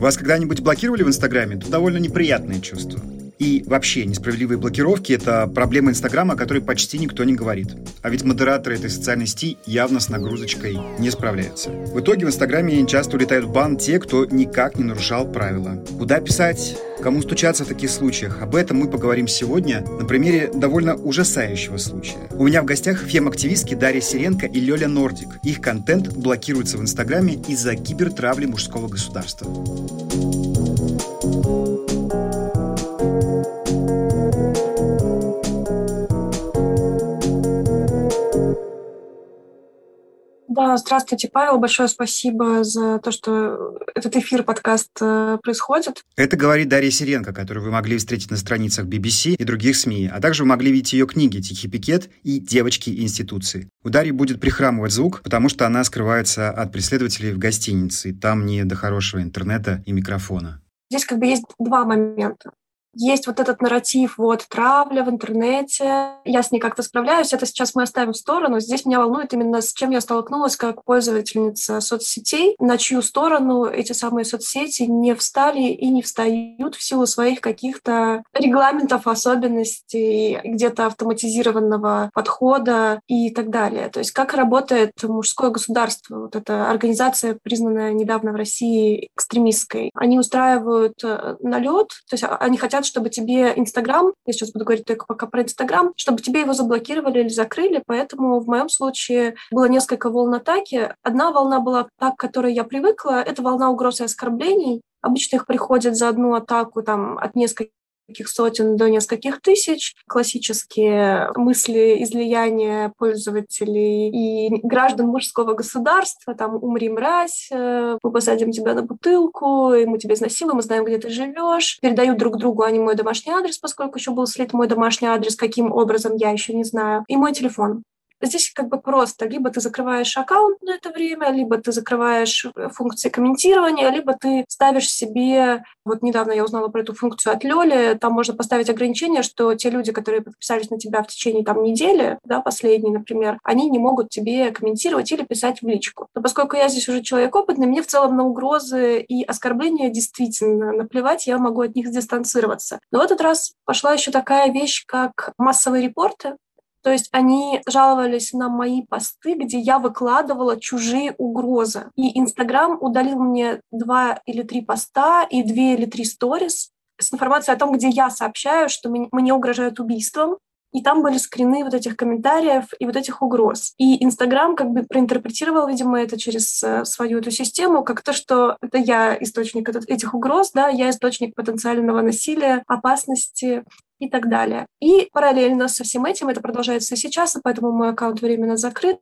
Вас когда-нибудь блокировали в Инстаграме? Это довольно неприятное чувство. И вообще, несправедливые блокировки — это проблема Инстаграма, о которой почти никто не говорит. А ведь модераторы этой социальной сети явно с нагрузочкой не справляются. В итоге в Инстаграме часто улетают в бан те, кто никак не нарушал правила. Куда писать? Кому стучаться в таких случаях? Об этом мы поговорим сегодня на примере довольно ужасающего случая. У меня в гостях фем-активистки Дарья Сиренко и Лёля Нордик. Их контент блокируется в Инстаграме из-за кибертравли мужского государства. Здравствуйте, Павел. Большое спасибо за то, что этот эфир, подкаст э, происходит. Это говорит Дарья Сиренко, которую вы могли встретить на страницах BBC и других СМИ, а также вы могли видеть ее книги «Тихий пикет» и «Девочки институции». У Дарьи будет прихрамывать звук, потому что она скрывается от преследователей в гостинице, и там не до хорошего интернета и микрофона. Здесь как бы есть два момента есть вот этот нарратив, вот, травля в интернете, я с ней как-то справляюсь, это сейчас мы оставим в сторону. Здесь меня волнует именно, с чем я столкнулась как пользовательница соцсетей, на чью сторону эти самые соцсети не встали и не встают в силу своих каких-то регламентов, особенностей, где-то автоматизированного подхода и так далее. То есть как работает мужское государство, вот эта организация, признанная недавно в России экстремистской. Они устраивают э, налет, то есть они хотят хотят, чтобы тебе Инстаграм, я сейчас буду говорить только пока про Инстаграм, чтобы тебе его заблокировали или закрыли, поэтому в моем случае было несколько волн атаки. Одна волна была та, к которой я привыкла, это волна угроз и оскорблений. Обычно их приходит за одну атаку там, от нескольких нескольких сотен до нескольких тысяч. Классические мысли излияния пользователей и граждан мужского государства, там «умри, мразь», э, «мы посадим тебя на бутылку», и «мы тебя изнасилуем», «мы знаем, где ты живешь», передают друг другу они мой домашний адрес, поскольку еще был слит мой домашний адрес, каким образом, я еще не знаю, и мой телефон. Здесь как бы просто. Либо ты закрываешь аккаунт на это время, либо ты закрываешь э, функции комментирования, либо ты ставишь себе... Вот недавно я узнала про эту функцию от Лёли. Там можно поставить ограничение, что те люди, которые подписались на тебя в течение там недели, да, последней, например, они не могут тебе комментировать или писать в личку. Но поскольку я здесь уже человек опытный, мне в целом на угрозы и оскорбления действительно наплевать, я могу от них дистанцироваться. Но в этот раз пошла еще такая вещь, как массовые репорты. То есть они жаловались на мои посты, где я выкладывала чужие угрозы. И Инстаграм удалил мне два или три поста и две или три сторис с информацией о том, где я сообщаю, что мне угрожают убийством, и там были скрины вот этих комментариев и вот этих угроз. И Инстаграм как бы проинтерпретировал, видимо, это через э, свою эту систему, как то, что это я источник этих угроз, да, я источник потенциального насилия, опасности и так далее. И параллельно со всем этим, это продолжается и сейчас, и поэтому мой аккаунт временно закрыт,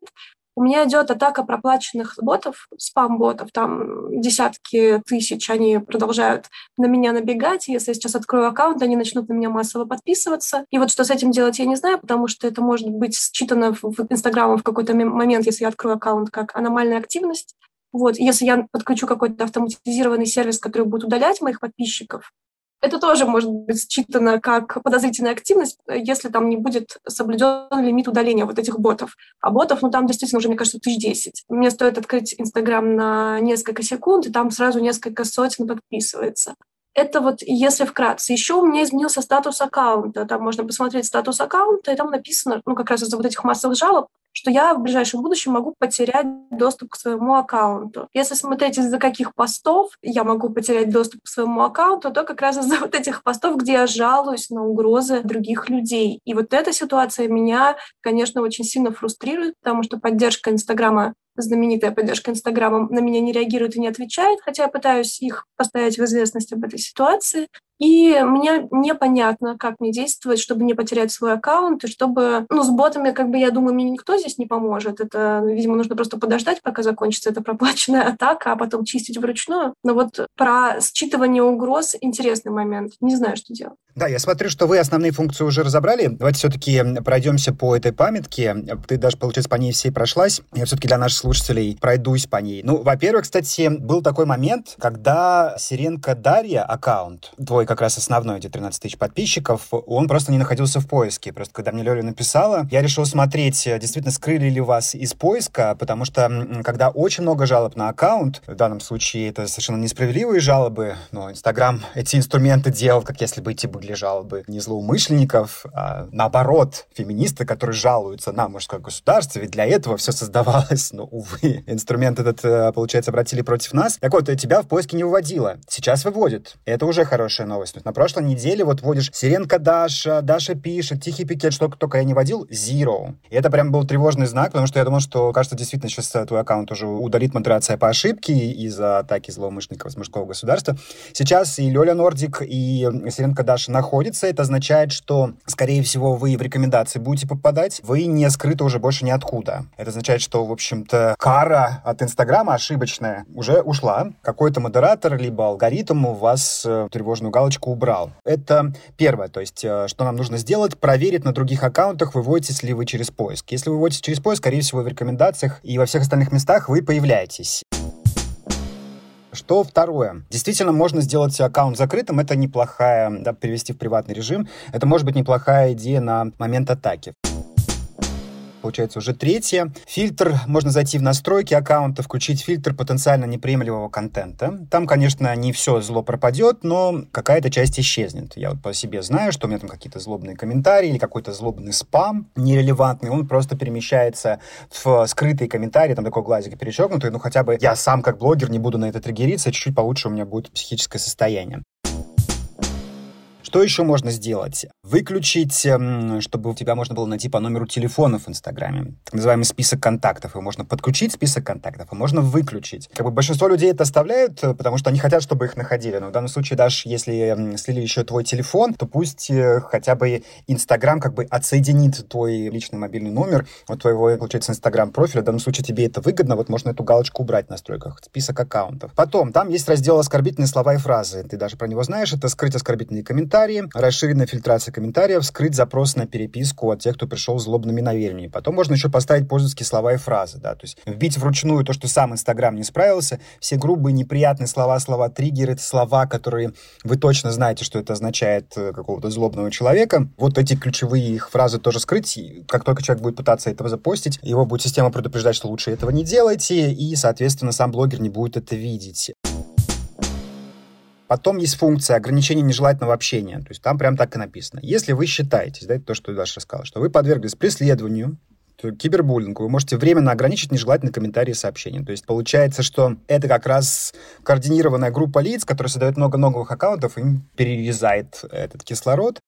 у меня идет атака проплаченных ботов, спам-ботов, там десятки тысяч, они продолжают на меня набегать. Если я сейчас открою аккаунт, они начнут на меня массово подписываться. И вот что с этим делать, я не знаю, потому что это может быть считано в Инстаграмом в какой-то момент, если я открою аккаунт, как аномальная активность. Вот, если я подключу какой-то автоматизированный сервис, который будет удалять моих подписчиков, это тоже может быть считано как подозрительная активность, если там не будет соблюден лимит удаления вот этих ботов. А ботов, ну там действительно уже, мне кажется, тысяч десять. Мне стоит открыть Инстаграм на несколько секунд, и там сразу несколько сотен подписывается. Это вот если вкратце. Еще у меня изменился статус аккаунта. Там можно посмотреть статус аккаунта, и там написано, ну, как раз из-за вот этих массовых жалоб, что я в ближайшем будущем могу потерять доступ к своему аккаунту. Если смотреть из-за каких постов я могу потерять доступ к своему аккаунту, то как раз из-за вот этих постов, где я жалуюсь на угрозы других людей. И вот эта ситуация меня, конечно, очень сильно фрустрирует, потому что поддержка Инстаграма знаменитая поддержка Инстаграма на меня не реагирует и не отвечает, хотя я пытаюсь их поставить в известность об этой ситуации. И мне непонятно, как мне действовать, чтобы не потерять свой аккаунт, и чтобы... Ну, с ботами, как бы, я думаю, мне никто здесь не поможет. Это, видимо, нужно просто подождать, пока закончится эта проплаченная атака, а потом чистить вручную. Но вот про считывание угроз интересный момент. Не знаю, что делать. Да, я смотрю, что вы основные функции уже разобрали. Давайте все-таки пройдемся по этой памятке. Ты даже, получается, по ней всей прошлась. Я все-таки для наших слушателей пройдусь по ней. Ну, во-первых, кстати, был такой момент, когда Сиренко Дарья аккаунт, твой как раз основной, эти 13 тысяч подписчиков, он просто не находился в поиске. Просто когда мне Лёля написала, я решил смотреть, действительно, скрыли ли вас из поиска, потому что когда очень много жалоб на аккаунт, в данном случае это совершенно несправедливые жалобы, но Инстаграм эти инструменты делал, как если бы эти были жалобы не злоумышленников, а наоборот, феминисты, которые жалуются на мужское государство, ведь для этого все создавалось, но, увы, инструмент этот, э, получается, обратили против нас. Так вот, тебя в поиске не выводило. Сейчас выводит. Это уже хорошая новость. На прошлой неделе вот вводишь Сиренка Даша, Даша пишет, Тихий Пикет, что только я не водил, zero. И это прям был тревожный знак, потому что я думал, что, кажется, действительно сейчас э, твой аккаунт уже удалит модерация по ошибке из-за атаки злоумышленников из мужского государства. Сейчас и Лёля Нордик, и Сиренка Даша находятся. Это означает, что, скорее всего, вы в рекомендации будете попадать. Вы не скрыты уже больше ниоткуда. Это означает, что, в общем-то, кара от Инстаграма ошибочная уже ушла. Какой-то модератор либо алгоритм у вас э, тревожную галочку убрал. Это первое. То есть, э, что нам нужно сделать? Проверить на других аккаунтах, выводитесь ли вы через поиск. Если вы выводитесь через поиск, скорее всего, в рекомендациях и во всех остальных местах вы появляетесь. Что второе? Действительно, можно сделать аккаунт закрытым. Это неплохая, да, перевести в приватный режим. Это может быть неплохая идея на момент атаки получается уже третье. Фильтр, можно зайти в настройки аккаунта, включить фильтр потенциально неприемлемого контента. Там, конечно, не все зло пропадет, но какая-то часть исчезнет. Я вот по себе знаю, что у меня там какие-то злобные комментарии или какой-то злобный спам нерелевантный, он просто перемещается в скрытые комментарии, там такой глазик перечеркнутый, ну хотя бы я сам как блогер не буду на это триггериться, чуть-чуть получше у меня будет психическое состояние. Что еще можно сделать? Выключить, эм, чтобы тебя можно было найти по номеру телефона в Инстаграме. Так называемый список контактов. И можно подключить список контактов, а можно выключить. Как бы большинство людей это оставляют, э, потому что они хотят, чтобы их находили. Но в данном случае, даже если эм, слили еще твой телефон, то пусть э, хотя бы Инстаграм как бы отсоединит твой личный мобильный номер от твоего, получается, Инстаграм профиля. В данном случае тебе это выгодно. Вот можно эту галочку убрать в настройках. Список аккаунтов. Потом, там есть раздел оскорбительные слова и фразы. Ты даже про него знаешь. Это скрыть оскорбительные комментарии комментарии, расширенная фильтрация комментариев, скрыть запрос на переписку от тех, кто пришел злобными намерениями. Потом можно еще поставить пользовательские слова и фразы, да, то есть вбить вручную то, что сам Инстаграм не справился, все грубые, неприятные слова, слова триггеры, слова, которые вы точно знаете, что это означает э, какого-то злобного человека. Вот эти ключевые их фразы тоже скрыть. Как только человек будет пытаться этого запостить, его будет система предупреждать, что лучше этого не делайте, и, соответственно, сам блогер не будет это видеть. Потом есть функция ограничения нежелательного общения. То есть там прям так и написано. Если вы считаете, да, это то, что Даша рассказала, что вы подверглись преследованию, кибербуллингу, вы можете временно ограничить нежелательные комментарии и сообщения. То есть получается, что это как раз координированная группа лиц, которая создает много новых аккаунтов, им перерезает этот кислород.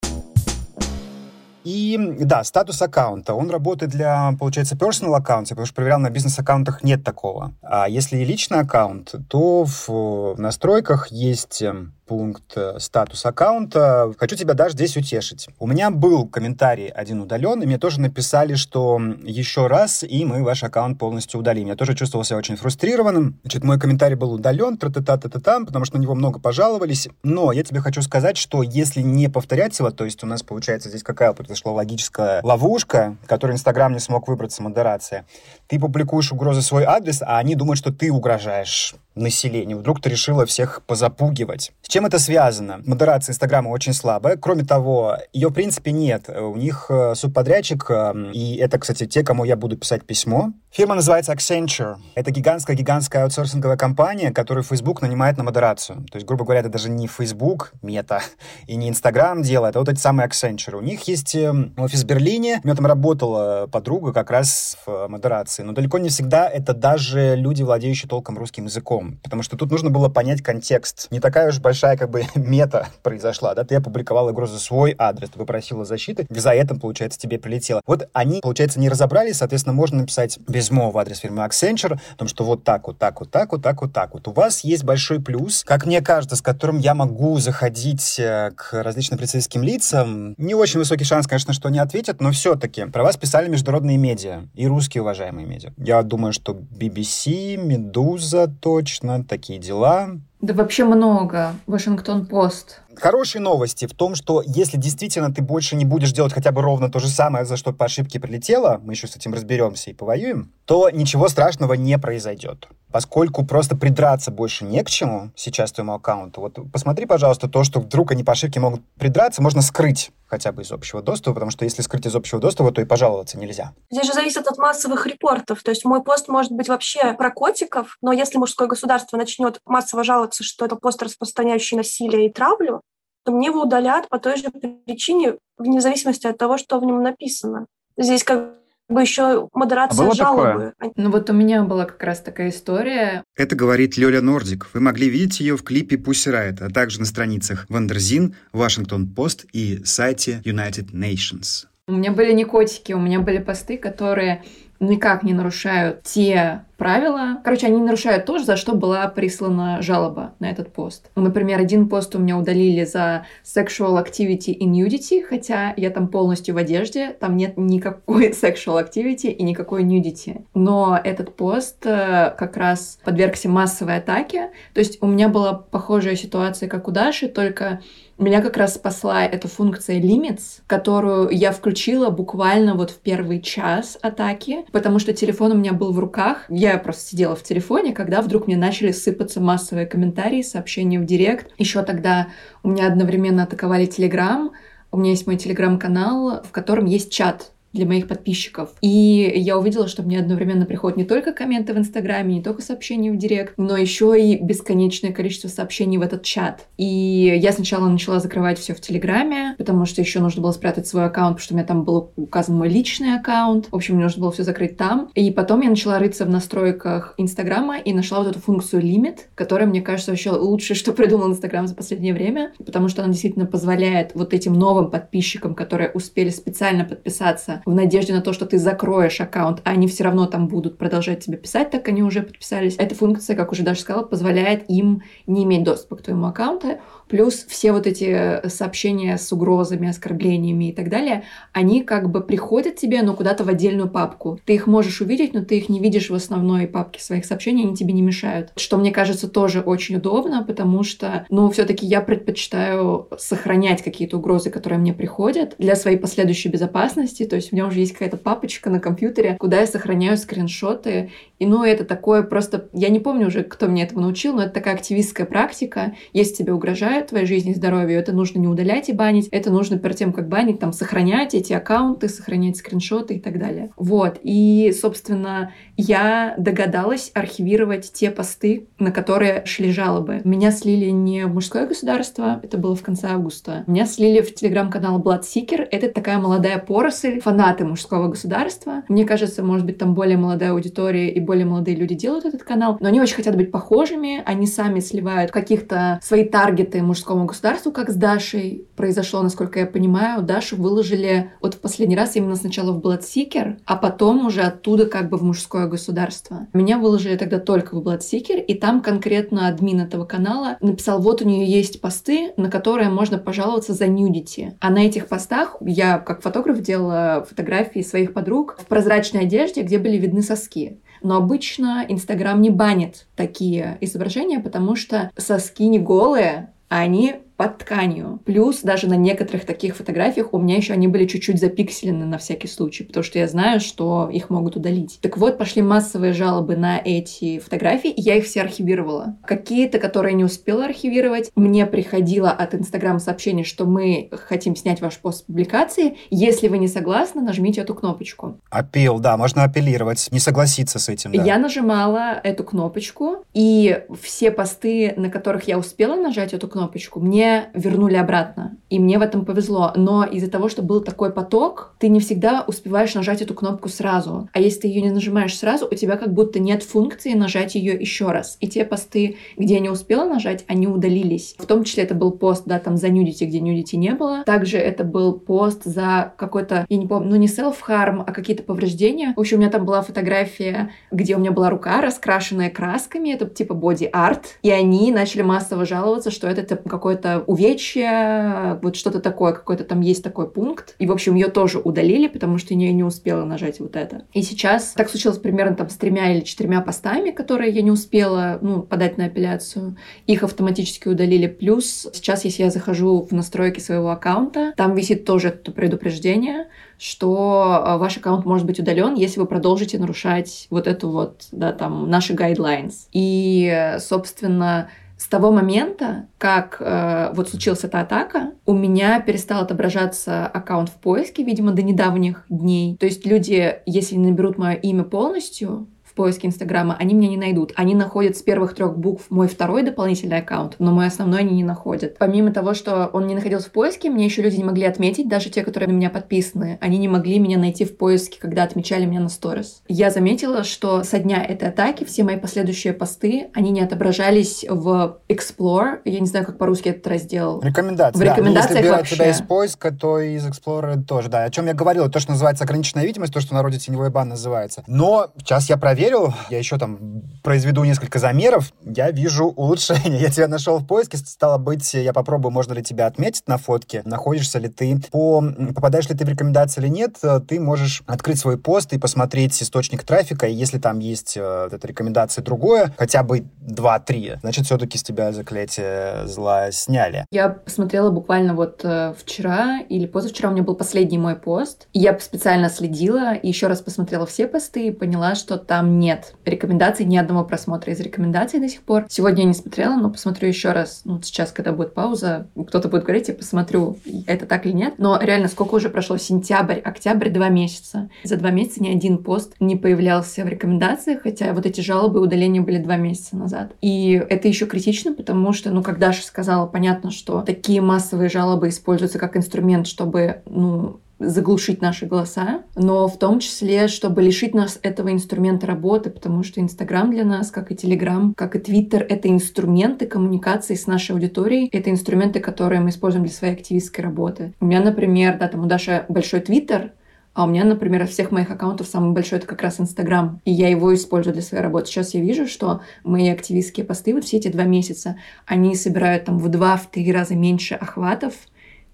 И да, статус аккаунта. Он работает для, получается, personal аккаунта, потому что проверял, на бизнес-аккаунтах нет такого. А если личный аккаунт, то в настройках есть эм, пункт э, статус аккаунта. Хочу тебя даже здесь утешить. У меня был комментарий один удален, и мне тоже написали, что еще раз, и мы ваш аккаунт полностью удалим. Я тоже чувствовал себя очень фрустрированным. Значит, мой комментарий был удален, тра та та та та там потому что на него много пожаловались. Но я тебе хочу сказать, что если не повторять его, то есть у нас получается здесь какая произошла логическая ловушка, которую Инстаграм не смог выбраться, модерация. Ты публикуешь угрозы свой адрес, а они думают, что ты угрожаешь населению. Вдруг ты решила всех позапугивать. С чем это связано? Модерация Инстаграма очень слабая. Кроме того, ее в принципе нет. У них э, субподрядчик, э, и это, кстати, те, кому я буду писать письмо. Фирма называется Accenture. Это гигантская-гигантская аутсорсинговая компания, которую Facebook нанимает на модерацию. То есть, грубо говоря, это даже не Facebook, мета, и не Instagram делает, а вот эти самые Accenture. У них есть э, офис в Берлине. У меня там работала подруга как раз в модерации. Но далеко не всегда это даже люди, владеющие толком русским языком потому что тут нужно было понять контекст. Не такая уж большая как бы мета произошла, да, ты опубликовал угрозу свой адрес, ты попросила защиты, за это, получается, тебе прилетело. Вот они, получается, не разобрались, соответственно, можно написать без в адрес фирмы Accenture, о том, что вот так, вот так, вот так, вот так, вот так. Вот у вас есть большой плюс, как мне кажется, с которым я могу заходить э, к различным представительским лицам. Не очень высокий шанс, конечно, что они ответят, но все-таки про вас писали международные медиа и русские уважаемые медиа. Я думаю, что BBC, Медуза точно, такие дела. Да вообще много. Вашингтон-Пост. Хорошие новости в том, что если действительно ты больше не будешь делать хотя бы ровно то же самое, за что по ошибке прилетело, мы еще с этим разберемся и повоюем, то ничего страшного не произойдет. Поскольку просто придраться больше не к чему сейчас твоему аккаунту, вот посмотри, пожалуйста, то, что вдруг они по ошибке могут придраться, можно скрыть хотя бы из общего доступа, потому что если скрыть из общего доступа, то и пожаловаться нельзя. Здесь же зависит от массовых репортов. То есть мой пост может быть вообще про котиков, но если мужское государство начнет массово жаловаться, что это пост, распространяющий насилие и травлю, то мне его удалят по той же причине, вне зависимости от того, что в нем написано. Здесь как бы еще модерация а жалобы. Такое? Ну вот у меня была как раз такая история. Это говорит Лёля Нордик. Вы могли видеть ее в клипе Pussy Riot, а также на страницах Wonderzine, Washington Post и сайте United Nations. У меня были не котики, у меня были посты, которые никак не нарушают те правила. Короче, они нарушают то, за что была прислана жалоба на этот пост. Например, один пост у меня удалили за sexual activity и nudity, хотя я там полностью в одежде, там нет никакой sexual activity и никакой nudity. Но этот пост э, как раз подвергся массовой атаке. То есть у меня была похожая ситуация, как у Даши, только меня как раз спасла эта функция limits, которую я включила буквально вот в первый час атаки, потому что телефон у меня был в руках. Я просто сидела в телефоне, когда вдруг мне начали сыпаться массовые комментарии, сообщения в директ. Еще тогда у меня одновременно атаковали Телеграм, у меня есть мой телеграм-канал, в котором есть чат для моих подписчиков. И я увидела, что мне одновременно приходят не только комменты в Инстаграме, не только сообщения в Директ, но еще и бесконечное количество сообщений в этот чат. И я сначала начала закрывать все в Телеграме, потому что еще нужно было спрятать свой аккаунт, потому что у меня там был указан мой личный аккаунт. В общем, мне нужно было все закрыть там. И потом я начала рыться в настройках Инстаграма и нашла вот эту функцию лимит, которая, мне кажется, вообще лучшее, что придумал Инстаграм за последнее время, потому что она действительно позволяет вот этим новым подписчикам, которые успели специально подписаться в надежде на то, что ты закроешь аккаунт, а они все равно там будут продолжать тебе писать, так они уже подписались. Эта функция, как уже даже сказала, позволяет им не иметь доступа к твоему аккаунту. Плюс все вот эти сообщения с угрозами, оскорблениями и так далее, они как бы приходят тебе, но куда-то в отдельную папку. Ты их можешь увидеть, но ты их не видишь в основной папке своих сообщений, они тебе не мешают. Что мне кажется тоже очень удобно, потому что, ну, все-таки я предпочитаю сохранять какие-то угрозы, которые мне приходят для своей последующей безопасности. То есть у меня уже есть какая-то папочка на компьютере, куда я сохраняю скриншоты. И, ну, это такое просто... Я не помню уже, кто мне этому научил, но это такая активистская практика. Если тебе угрожают твоей жизни и здоровью, это нужно не удалять и банить, это нужно перед тем, как банить, там, сохранять эти аккаунты, сохранять скриншоты и так далее. Вот. И, собственно, я догадалась архивировать те посты, на которые шли жалобы. Меня слили не в мужское государство, это было в конце августа. Меня слили в телеграм-канал Bloodseeker. Это такая молодая поросль, фанаты мужского государства. Мне кажется, может быть, там более молодая аудитория и более молодые люди делают этот канал, но они очень хотят быть похожими, они сами сливают каких-то свои таргеты мужскому государству, как с Дашей произошло, насколько я понимаю. Дашу выложили вот в последний раз именно сначала в Bloodseeker, а потом уже оттуда как бы в мужское государство. Меня выложили тогда только в Bloodseeker, и там конкретно админ этого канала написал, вот у нее есть посты, на которые можно пожаловаться за нюдити. А на этих постах я как фотограф делала фотографии своих подруг в прозрачной одежде, где были видны соски. Но обычно Инстаграм не банит такие изображения, потому что соски не голые, а они под тканью. Плюс даже на некоторых таких фотографиях у меня еще они были чуть-чуть запикселены на всякий случай, потому что я знаю, что их могут удалить. Так вот, пошли массовые жалобы на эти фотографии, и я их все архивировала. Какие-то, которые не успела архивировать, мне приходило от Инстаграм сообщение, что мы хотим снять ваш пост публикации. Если вы не согласны, нажмите эту кнопочку. Аппел, да, можно апеллировать, не согласиться с этим. Да. Я нажимала эту кнопочку, и все посты, на которых я успела нажать эту кнопочку, мне вернули обратно. И мне в этом повезло. Но из-за того, что был такой поток, ты не всегда успеваешь нажать эту кнопку сразу. А если ты ее не нажимаешь сразу, у тебя как будто нет функции нажать ее еще раз. И те посты, где я не успела нажать, они удалились. В том числе это был пост, да, там за нюдити, где нюдити не было. Также это был пост за какой-то, я не помню, ну не self-harm, а какие-то повреждения. В общем, у меня там была фотография, где у меня была рука раскрашенная красками, это типа боди-арт. И они начали массово жаловаться, что это какой-то э, увечья, вот что-то такое, какой-то там есть такой пункт. И, в общем, ее тоже удалили, потому что я не успела нажать вот это. И сейчас так случилось примерно там с тремя или четырьмя постами, которые я не успела, ну, подать на апелляцию. Их автоматически удалили. Плюс сейчас, если я захожу в настройки своего аккаунта, там висит тоже это предупреждение, что э, ваш аккаунт может быть удален, если вы продолжите нарушать вот эту вот, да, там, наши guidelines. И, собственно, с того момента, как э, вот случилась эта атака, у меня перестал отображаться аккаунт в поиске, видимо, до недавних дней. То есть люди, если наберут мое имя полностью, поиске Инстаграма, они меня не найдут. Они находят с первых трех букв мой второй дополнительный аккаунт, но мой основной они не находят. Помимо того, что он не находился в поиске, мне еще люди не могли отметить, даже те, которые на меня подписаны. Они не могли меня найти в поиске, когда отмечали меня на сторис. Я заметила, что со дня этой атаки все мои последующие посты, они не отображались в Explore. Я не знаю, как по-русски этот раздел. Рекомендации. В рекомендациях да. Если тебя из поиска, то из Explorer тоже, да. О чем я говорил, то, что называется ограниченная видимость, то, что в народе теневой бан называется. Но сейчас я проверю проверил, я еще там произведу несколько замеров, я вижу улучшение. Я тебя нашел в поиске, стало быть, я попробую, можно ли тебя отметить на фотке, находишься ли ты, по, попадаешь ли ты в рекомендации или нет, ты можешь открыть свой пост и посмотреть источник трафика, и если там есть э, эта рекомендация другое, хотя бы 2-3, значит, все-таки с тебя заклятие зла сняли. Я посмотрела буквально вот э, вчера или позавчера у меня был последний мой пост, и я специально следила и еще раз посмотрела все посты и поняла, что там нет рекомендаций, ни одного просмотра из рекомендаций до сих пор. Сегодня я не смотрела, но посмотрю еще раз. Ну, сейчас, когда будет пауза, кто-то будет говорить, я посмотрю, это так или нет. Но реально, сколько уже прошло? Сентябрь, октябрь, два месяца. За два месяца ни один пост не появлялся в рекомендациях, хотя вот эти жалобы и удаления были два месяца назад. И это еще критично, потому что, ну, как Даша сказала, понятно, что такие массовые жалобы используются как инструмент, чтобы, ну, заглушить наши голоса, но в том числе, чтобы лишить нас этого инструмента работы, потому что Инстаграм для нас, как и Телеграм, как и Твиттер, это инструменты коммуникации с нашей аудиторией, это инструменты, которые мы используем для своей активистской работы. У меня, например, да, там у Даши большой Твиттер, а у меня, например, из всех моих аккаунтов самый большой это как раз Инстаграм. И я его использую для своей работы. Сейчас я вижу, что мои активистские посты вот все эти два месяца, они собирают там в два-три раза меньше охватов,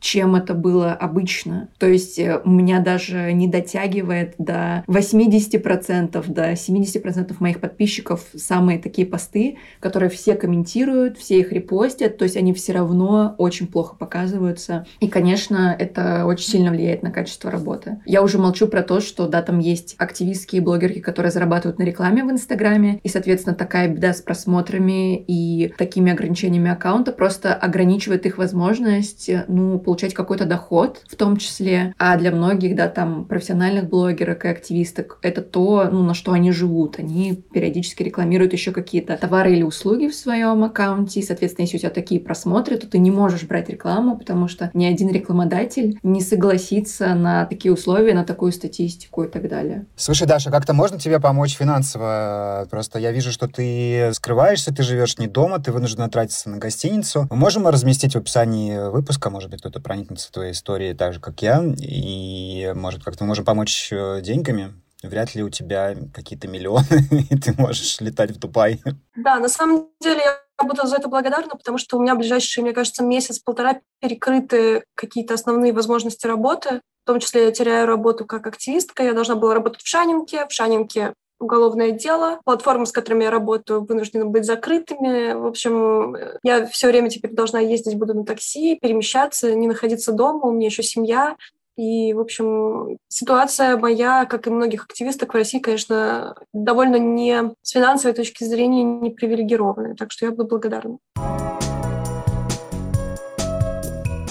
чем это было обычно. То есть э, у меня даже не дотягивает до 80%, до 70% моих подписчиков самые такие посты, которые все комментируют, все их репостят, то есть они все равно очень плохо показываются. И, конечно, это очень сильно влияет на качество работы. Я уже молчу про то, что, да, там есть активистские блогерки, которые зарабатывают на рекламе в Инстаграме, и, соответственно, такая беда с просмотрами и такими ограничениями аккаунта просто ограничивает их возможность, ну, получать какой-то доход в том числе. А для многих, да, там, профессиональных блогерок и активисток это то, ну, на что они живут. Они периодически рекламируют еще какие-то товары или услуги в своем аккаунте. И, соответственно, если у тебя такие просмотры, то ты не можешь брать рекламу, потому что ни один рекламодатель не согласится на такие условия, на такую статистику и так далее. Слушай, Даша, как-то можно тебе помочь финансово? Просто я вижу, что ты скрываешься, ты живешь не дома, ты вынуждена тратиться на гостиницу. Мы можем разместить в описании выпуска, может быть, кто-то проникнуться твоей историей так же, как я, и, может, как-то мы можем помочь э, деньгами. Вряд ли у тебя какие-то миллионы, и ты можешь летать в Дубай. Да, на самом деле я буду за это благодарна, потому что у меня ближайшие, мне кажется, месяц-полтора перекрыты какие-то основные возможности работы. В том числе я теряю работу как активистка. Я должна была работать в Шанинке. В Шанинке уголовное дело. Платформы, с которыми я работаю, вынуждены быть закрытыми. В общем, я все время теперь должна ездить, буду на такси, перемещаться, не находиться дома. У меня еще семья. И, в общем, ситуация моя, как и многих активисток в России, конечно, довольно не с финансовой точки зрения не привилегированная. Так что я буду благодарна.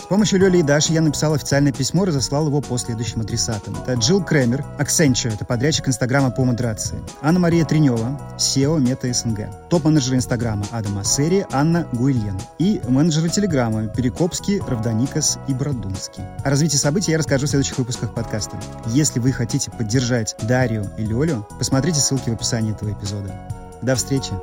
С помощью Лёли и Даши я написал официальное письмо и разослал его по следующим адресатам. Это Джилл Кремер, Accenture, это подрядчик Инстаграма по модерации. Анна-Мария Тренева, SEO Мета СНГ. Топ-менеджер Инстаграма Адама Серии Анна Гуильен. И менеджеры Телеграма Перекопский, Равданикас и Бродунский. О развитии событий я расскажу в следующих выпусках подкаста. Если вы хотите поддержать Дарью и Лёлю, посмотрите ссылки в описании этого эпизода. До встречи!